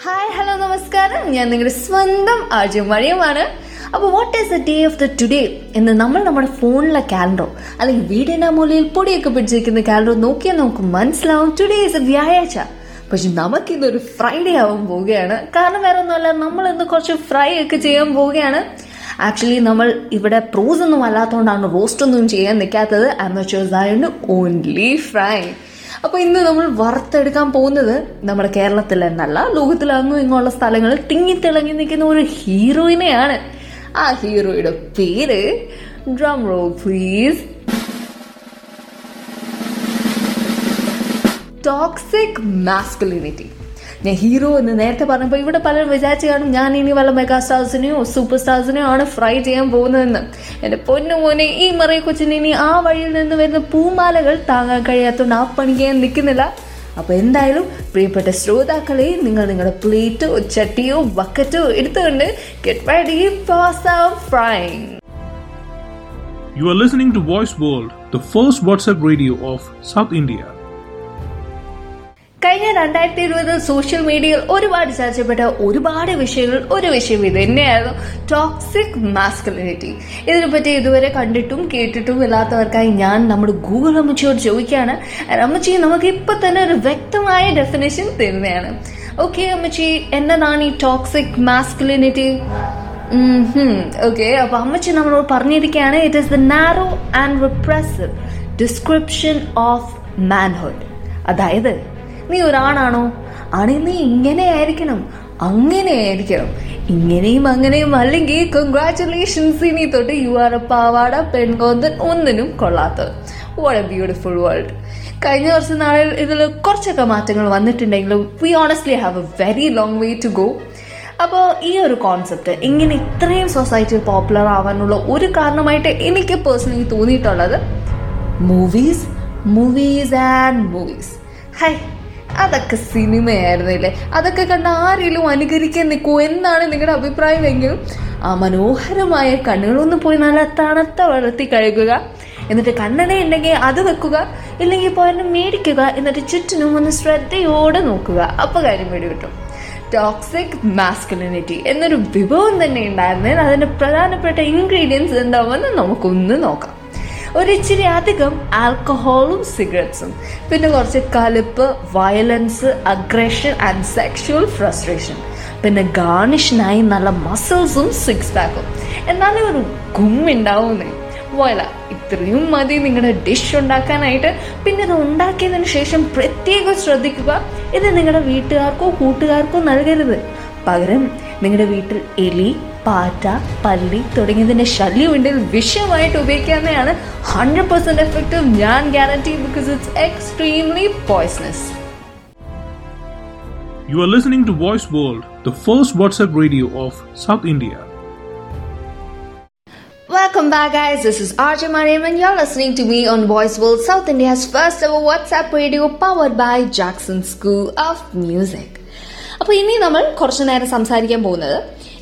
Hi hello നമസ്കാരം. ഞാൻ നിങ്ങളുടെ സ്വന്തം ആർജു മറിയമാണ്. അപ്പോൾ what is the day of the today എന്ന് നമ്മൾ നമ്മുടെ ഫോണിലെ കാലണ്ടറോ അല്ലെങ്കിൽ വീടിന്റെ മൂലയിൽ പൊടിയൊക്കെ പിടിച്ചിരിക്കുന്ന കാലണ്ടറോ നോക്കിയാൽ നമുക്ക് മനസ്സിലാവും. ടുഡേ ഇസ് എ വ്യാഴാഴ്ച. പക്ഷെ നമുക്കിന്നൊരു ഫ്രൈഡേ ആവാൻ പോവുകയാണ്. കാരണം വേറെ ഒന്നുമല്ല നമ്മൾ ഇന്ന് കുറച്ച് ഫ്രൈ ഒക്കെ ചെയ്യാൻ പോവുകയാണ്. ആക്ച്വലി നമ്മൾ ഇവിടെ പ്രൂസ് ഒന്നും അല്ലാത്തതുകൊണ്ടാണ് റോസ്റ്റ് ഒന്നും ചെയ്യാൻ നിൽക്കാത്തത്. അമച്ചേഴ്സ് ആയതുകൊണ്ട് ഓൺലി ഫ്രൈ അപ്പോൾ ഇന്ന് നമ്മൾ വറുത്തെടുക്കാൻ പോകുന്നത് നമ്മുടെ കേരളത്തിൽ എന്നല്ല ലോകത്തിൽ അങ്ങും ഇങ്ങുള്ള സ്ഥലങ്ങളിൽ തിങ്ങിത്തിളങ്ങി നിൽക്കുന്ന ഒരു ഹീറോയിനെയാണ്. ആ ഹീറോയുടെ പേര് drum roll please. Toxic masculinity ഞാൻ ഹീറോ എന്ന് നേരത്തെ പറഞ്ഞപ്പോൾ ഇവിടെ പലരും വിചാരിച്ചു കാണും ഞാൻ ഇനി വല്ല മെഗാ സ്റ്റാർസിനെയോ സൂപ്പർ സ്റ്റാർസിനെയോ ആണ് ഫ്രൈ ചെയ്യാൻ പോകുന്നതെന്ന്. എന്റെ പൊന്നു മോനെ ഈ മറിയ കൊച്ചിന് ഇനി ആ വഴിയിൽ നിന്ന് വരുന്ന പൂമാലകൾ താങ്ങാൻ കഴിയാത്തതുകൊണ്ട് ആ പണിക്ക് ഞാൻ നിൽക്കുന്നില്ല. അപ്പോൾ എന്തായാലും പ്രിയപ്പെട്ട ശ്രോതാക്കളെ നിങ്ങൾ നിങ്ങളുടെ പ്ലേറ്റോ ചട്ടിയോ ബക്കറ്റോ എടുത്തുകൊണ്ട് get ready for fry You are listening to Voice World, the first WhatsApp radio of South India. കഴിഞ്ഞ രണ്ടായിരത്തി ഇരുപത് സോഷ്യൽ മീഡിയയിൽ ഒരുപാട് ചർച്ചപ്പെട്ട ഒരുപാട് വിഷയങ്ങൾ ഒരു വിഷയം ഇത് തന്നെയായിരുന്നു. ടോക്സിക് മാസ്കുലിനിറ്റി ഇതിനെപ്പറ്റി ഇതുവരെ കണ്ടിട്ടും കേട്ടിട്ടും ഇല്ലാത്തവർക്കായി ഞാൻ നമ്മുടെ ഗൂഗിൾ അമ്മച്ചിയോട് ചോദിക്കുകയാണ്. അമ്മച്ചി നമുക്ക് ഇപ്പൊ തന്നെ ഒരു വ്യക്തമായ ഡെഫിനേഷൻ തരുന്നതാണ്. ഓക്കെ അമ്മച്ചി എന്നതാണ് ഈ ടോക്സിക് മാസ്കുലിനിറ്റി ഓക്കെ അപ്പൊ അമ്മച്ചി നമ്മളോട് പറഞ്ഞിരിക്കുകയാണ് it is the narrow and repressive description of manhood അതായത് നീ ഒരാണാണോ ആണെങ്കിൽ നീ ഇങ്ങനെ ആയിരിക്കണം. അങ്ങനെ ആയിരിക്കണം. ഇങ്ങനെയും അങ്ങനെയും അല്ലെങ്കിൽ കൺഗ്രാറ്റുലേഷൻസ് ഇനി തൊട്ട് യു ആർ എ പാവാട പെൺകോന്തൻ ഒന്നിനും കൊള്ളാത്തത്. വാട്ട് എ ബ്യൂട്ടിഫുൾ വേൾഡ് കഴിഞ്ഞ കുറച്ച് നാളിൽ ഇതിൽ കുറച്ചൊക്കെ മാറ്റങ്ങൾ വന്നിട്ടുണ്ടെങ്കിലും we honestly have a very long way to go അപ്പോൾ ഈ ഒരു കോൺസെപ്റ്റ് ഇങ്ങനെ ഇത്രയും സൊസൈറ്റിയിൽ പോപ്പുലർ ആവാനുള്ള ഒരു കാരണമായിട്ട് എനിക്ക് പേഴ്സണലി തോന്നിയിട്ടുള്ളത് movies movies and movies high അതൊക്കെ സിനിമയായിരുന്നില്ലേ അതൊക്കെ കണ്ട് ആരെങ്കിലും അനുകരിക്കാൻ നിൽക്കുമോ എന്നാണ് നിങ്ങളുടെ അഭിപ്രായമെങ്കിലും ആ മനോഹരമായ കണ്ണുകളൊന്നും പോയി നല്ല തണുത്ത വളർത്തി കഴുകുക എന്നിട്ട് കണ്ണനെ ഉണ്ടെങ്കിൽ അത് വെക്കുക ഇല്ലെങ്കിൽ പോയി മേടിക്കുക എന്നിട്ട് ചുറ്റിനും ഒന്ന് ശ്രദ്ധയോടെ നോക്കുക. അപ്പോൾ കാര്യം പിടി കിട്ടും. ടോക്സിക് മാസ്കുലിനിറ്റി എന്നൊരു വിഭവം തന്നെ ഉണ്ടായിരുന്നതിൽ അതിന്റെ പ്രധാനപ്പെട്ട ഇൻഗ്രീഡിയൻസ് എന്താവുമെന്ന് നമുക്കൊന്ന് നോക്കാം. ഒരിച്ചിരി അധികം ആൽക്കഹോളും സിഗരറ്റ്സും പിന്നെ കുറച്ച് കലിപ്പ് violence aggression and sexual frustration പിന്നെ ഗാർണിഷിനായി നല്ല മസിൽസും സിക്സ് പാക്കും എന്നാലും ഒരു ഗുമ്മുണ്ടാവുന്നേ. പോയല ഇത്രയും മതി നിങ്ങളുടെ ഡിഷ് ഉണ്ടാക്കാനായിട്ട്. പിന്നെ ഇത് ഉണ്ടാക്കിയതിന് ശേഷം പ്രത്യേകം ശ്രദ്ധിക്കുക ഇത് നിങ്ങളുടെ വീട്ടുകാർക്കോ കൂട്ടുകാർക്കോ നൽകരുത്. പകരം നിങ്ങളുടെ വീട്ടിൽ എലി പാറ്റ പല്ലി തുടങ്ങിയതിന്റെ ശല്യം ഉണ്ടെങ്കിൽ വിഷയമായിട്ട് ഉപയോഗിക്കാവുന്നതാണ് ഹൺഡ്രഡ് പെർസെന്റ് എഫക്റ്റീവ് ഞാൻ guarantee because it's extremely poisonous You are listening to Voice World, the first WhatsApp radio of South India. Welcome back, guys. This is Arjun Mariam, and you're listening to me on Voice World, South India's first ever WhatsApp radio powered by Jackson School of Music. അപ്പോൾ ഇനി നമ്മൾ കുറച്ചു നേരം സംസാരിക്കാൻ പോകുന്നത്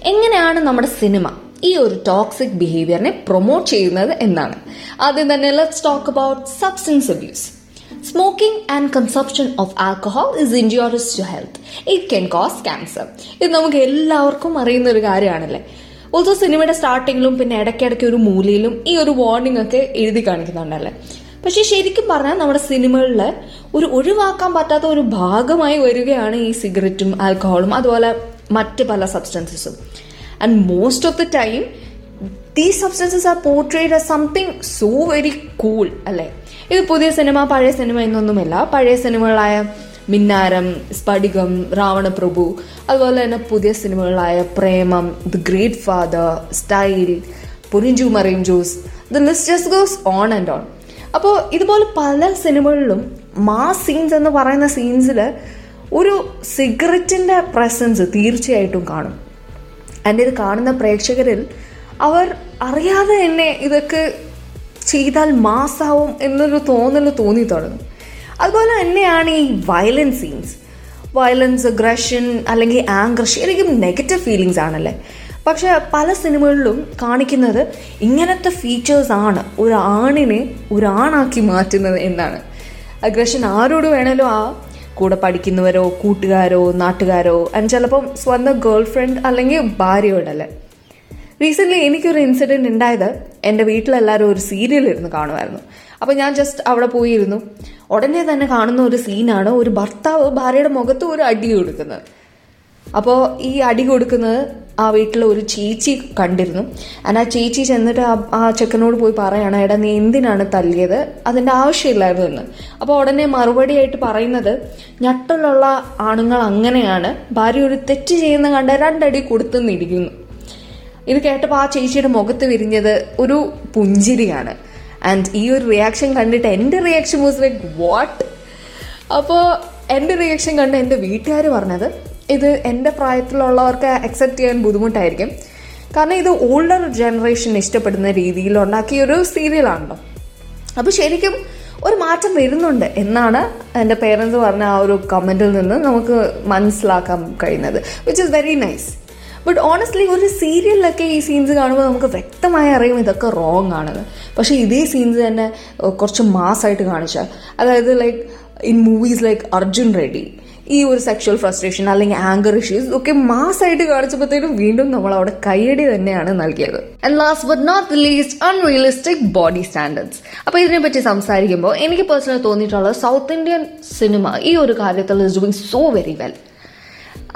എങ്ങനെയാണ് നമ്മുടെ cinema ഈ ഒരു ടോക്സിക് ബിഹേവിയറിനെ പ്രൊമോട്ട് ചെയ്യുന്നത് എന്നാണ്. ആദ്യം തന്നെ let's talk about substance abuse smoking and consumption of alcohol is injurious to health it can cause cancer ഇത് നമുക്ക് എല്ലാവർക്കും അറിയുന്ന ഒരു കാര്യമാണല്ലേ? ഓൾസോ സിനിമയുടെ സ്റ്റാർട്ടിങ്ങിലും പിന്നെ ഇടയ്ക്കിടയ്ക്ക് ഒരു മൂലയിലും ഈ ഒരു വാർണിംഗ് ഒക്കെ എഴുതി കാണിക്കുന്നുണ്ടല്ലേ? പക്ഷെ ശരിക്കും പറഞ്ഞാൽ നമ്മുടെ സിനിമകളിൽ ഒരു ഒഴിവാക്കാൻ പറ്റാത്ത ഒരു ഭാഗമായി വരികയാണ് ഈ സിഗരറ്റും ആൽക്കഹോളും അതുപോലെ മറ്റ് പല സബ്സ്റ്റൻസസും and most of the time these substances are portrayed as something so very cool അല്ലേ? ഇത് പുതിയ സിനിമ പഴയ സിനിമ എന്നൊന്നുമില്ല. പഴയ സിനിമകളായ മിന്നാരം സ്ഫടികം രാവണപ്രഭു അതുപോലെ തന്നെ പുതിയ സിനിമകളായ Premam the great father style Porinju മറിയും juice the list just goes on and on അപ്പോൾ ഇതുപോലെ പല സിനിമകളിലും മാസ് സീൻസ് എന്ന് പറയുന്ന സീൻസിൽ ഒരു സിഗരറ്റിന്റെ പ്രസൻസ് തീർച്ചയായിട്ടും കാണും. എന്റെ ഇത് കാണുന്ന പ്രേക്ഷകരിൽ അവർ അറിയാതെ തന്നെ ഇതൊക്കെ ചെയ്താൽ മാസാവും എന്നൊരു തോന്നൽ തോന്നി തുടങ്ങും. അതുപോലെ തന്നെയാണ് ഈ വയലൻസ് സീൻസ് വയലൻസ് അഗ്രഷൻ അല്ലെങ്കിൽ ആംഗർ ശരിക്കും നെഗറ്റീവ് ഫീലിങ്സ് ആണല്ലേ? പക്ഷേ പല സിനിമകളിലും കാണിക്കുന്നത് ഇങ്ങനത്തെ ഫീച്ചേഴ്സ് ആണ് ഒരു ആണിനെ ഒരു ആണാക്കി മാറ്റുന്നത് എന്നാണ്. അഗ്രഷൻ ആരോട് വേണമല്ലോ ആ കൂടെ പഠിക്കുന്നവരോ കൂട്ടുകാരോ നാട്ടുകാരോ ആൻഡ് ചിലപ്പം സ്വന്തം ഗേൾ ഫ്രണ്ട് അല്ലെങ്കിൽ ഭാര്യയോടല്ലേ. റീസെന്റ്ലി എനിക്കൊരു ഇൻസിഡന്റ് ഉണ്ടായത് എന്റെ വീട്ടിലെല്ലാവരും ഒരു സീരിയൽ ഇരുന്ന് കാണുമായിരുന്നു. അപ്പോൾ ഞാൻ ജസ്റ്റ് അവിടെ പോയിരുന്നു. ഉടനെ തന്നെ കാണുന്ന ഒരു സീനാണ് ഒരു ഭർത്താവ് ഭാര്യയുടെ മുഖത്ത് ഒരു അടി കൊടുക്കുന്നത് അപ്പോൾ ഈ അടി കൊടുക്കുന്നത് ആ വീട്ടിൽ ഒരു ചേച്ചി കണ്ടിരുന്നു. ആൻഡ് ആ ചേച്ചി ചെന്നിട്ട് ആ ആ ചെക്കനോട് പോയി പറയാണ് എടാ നീ എന്തിനാണ് തല്ലിയത്? അതിന്റെ ആവശ്യമില്ലായിരുന്നു എന്ന്. അപ്പോൾ ഉടനെ മറുപടിയായിട്ട് പറയുന്നത് ഞട്ടലുള്ള ആണുങ്ങൾ അങ്ങനെയാണ്. ഭാര്യ ഒരു തെറ്റ് ചെയ്യുന്ന കണ്ട രണ്ടടി കൊടുത്ത് നിടിക്കുന്നു ഇത് കേട്ടപ്പോൾ ആ ചേച്ചിയുടെ മുഖത്ത് വിരിഞ്ഞത് ഒരു പുഞ്ചിരിയാണ്. ആൻഡ് ഈ ഒരു റിയാക്ഷൻ കണ്ടിട്ട് എന്റെ റിയാക്ഷൻ വാസ് ലൈക്ക് വാട്ട് അപ്പോൾ എന്റെ റിയാക്ഷൻ കണ്ട് എന്റെ വീട്ടുകാർ പറഞ്ഞത് ഇത് എന്റെ പ്രായത്തിലുള്ളവർക്ക് അക്സെപ്റ്റ് ചെയ്യാൻ ബുദ്ധിമുട്ടായിരിക്കും. കാരണം ഇത് ഓൾഡർ ജനറേഷൻ ഇഷ്ടപ്പെടുന്ന രീതിയിൽ ഉണ്ടാക്കിയ ഒരു സീരിയലാണല്ലോ അപ്പോൾ ശരിക്കും ഒരു മാറ്റം വരുന്നുണ്ട് എന്നാണ് എന്റെ പേരൻസ് പറഞ്ഞ ആ ഒരു കമന്റിൽ നിന്ന് നമുക്ക് മനസ്സിലാക്കാൻ കഴിയുന്നത് which is very nice but honestly ഒരു സീരിയലിലൊക്കെ ഈ സീൻസ് കാണുമ്പോൾ നമുക്ക് വ്യക്തമായി അറിയും ഇതൊക്കെ റോങ് ആണെന്ന് പക്ഷേ ഇതേ സീൻസ് തന്നെ കുറച്ച് മാസ്സായിട്ട് കാണിച്ചാൽ അതായത് like in movies like Arjun Reddy ഈ ഒരു സെക്ഷൽ ഫ്രസ്ട്രേഷൻ അല്ലെങ്കിൽ ആങ്കർ ഇഷ്യൂസ് ഒക്കെ മാസ്സായിട്ട് കാണിച്ചപ്പോഴത്തേനും വീണ്ടും നമ്മൾ അവിടെ കയ്യടി തന്നെയാണ് നൽകിയത്. Last not least unrealistic body standards അപ്പോൾ ഇതിനെപ്പറ്റി സംസാരിക്കുമ്പോൾ എനിക്ക് പേഴ്സണലി തോന്നിയിട്ടുള്ള സൗത്ത് ഇന്ത്യൻ സിനിമ ഈ ഒരു കാര്യത്തിൽ is doing so very well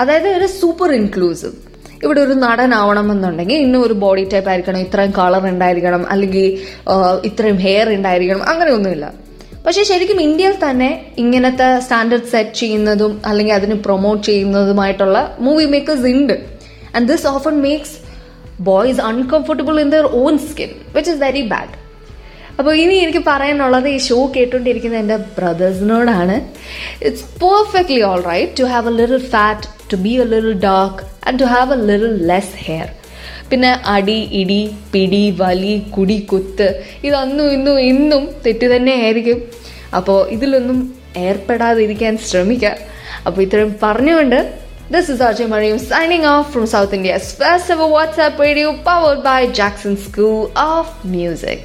അതായത് ഒരു സൂപ്പർ ഇൻക്ലൂസീവ് ഇവിടെ ഒരു നടനാവണമെന്നുണ്ടെങ്കിൽ ഇന്ന ഒരു ബോഡി ടൈപ്പ് ആയിരിക്കണം ഇത്രയും കളർ ഉണ്ടായിരിക്കണം അല്ലെങ്കിൽ ഇത്രയും ഹെയർ ഉണ്ടായിരിക്കണം അങ്ങനെയൊന്നുമില്ല. പക്ഷേ ശരിക്കും ഇന്ത്യയിൽ തന്നെ ഇങ്ങനത്തെ സ്റ്റാൻഡേർഡ് സെറ്റ് ചെയ്യുന്നതും അല്ലെങ്കിൽ അതിന് പ്രൊമോട്ട് ചെയ്യുന്നതുമായിട്ടുള്ള മൂവി മേക്കേഴ്സ് ഉണ്ട്. And this often makes boys uncomfortable in their own skin which is very bad അപ്പോൾ ഇനി എനിക്ക് പറയാനുള്ളത് ഈ ഷോ കേട്ടുകൊണ്ടിരിക്കുന്ന എന്റെ ബ്രദേഴ്സിനോടാണ് it's perfectly all right to have a little fat to be a little dark and to have a little less hair പിന്നെ അടി ഇടി പിടി വലി കുടി കുത്ത് ഇതൊന്നും ഇന്നും ഇന്നും തെറ്റ് തന്നെയായിരിക്കും അപ്പോൾ ഇതിലൊന്നും ഏർപ്പെടാതിരിക്കാൻ ശ്രമിക്കുക അപ്പോൾ ഇത്രയും പറഞ്ഞുകൊണ്ട് This is Arjay Mariam signing off from South India's first ever WhatsApp radio powered by Jackson School of Music.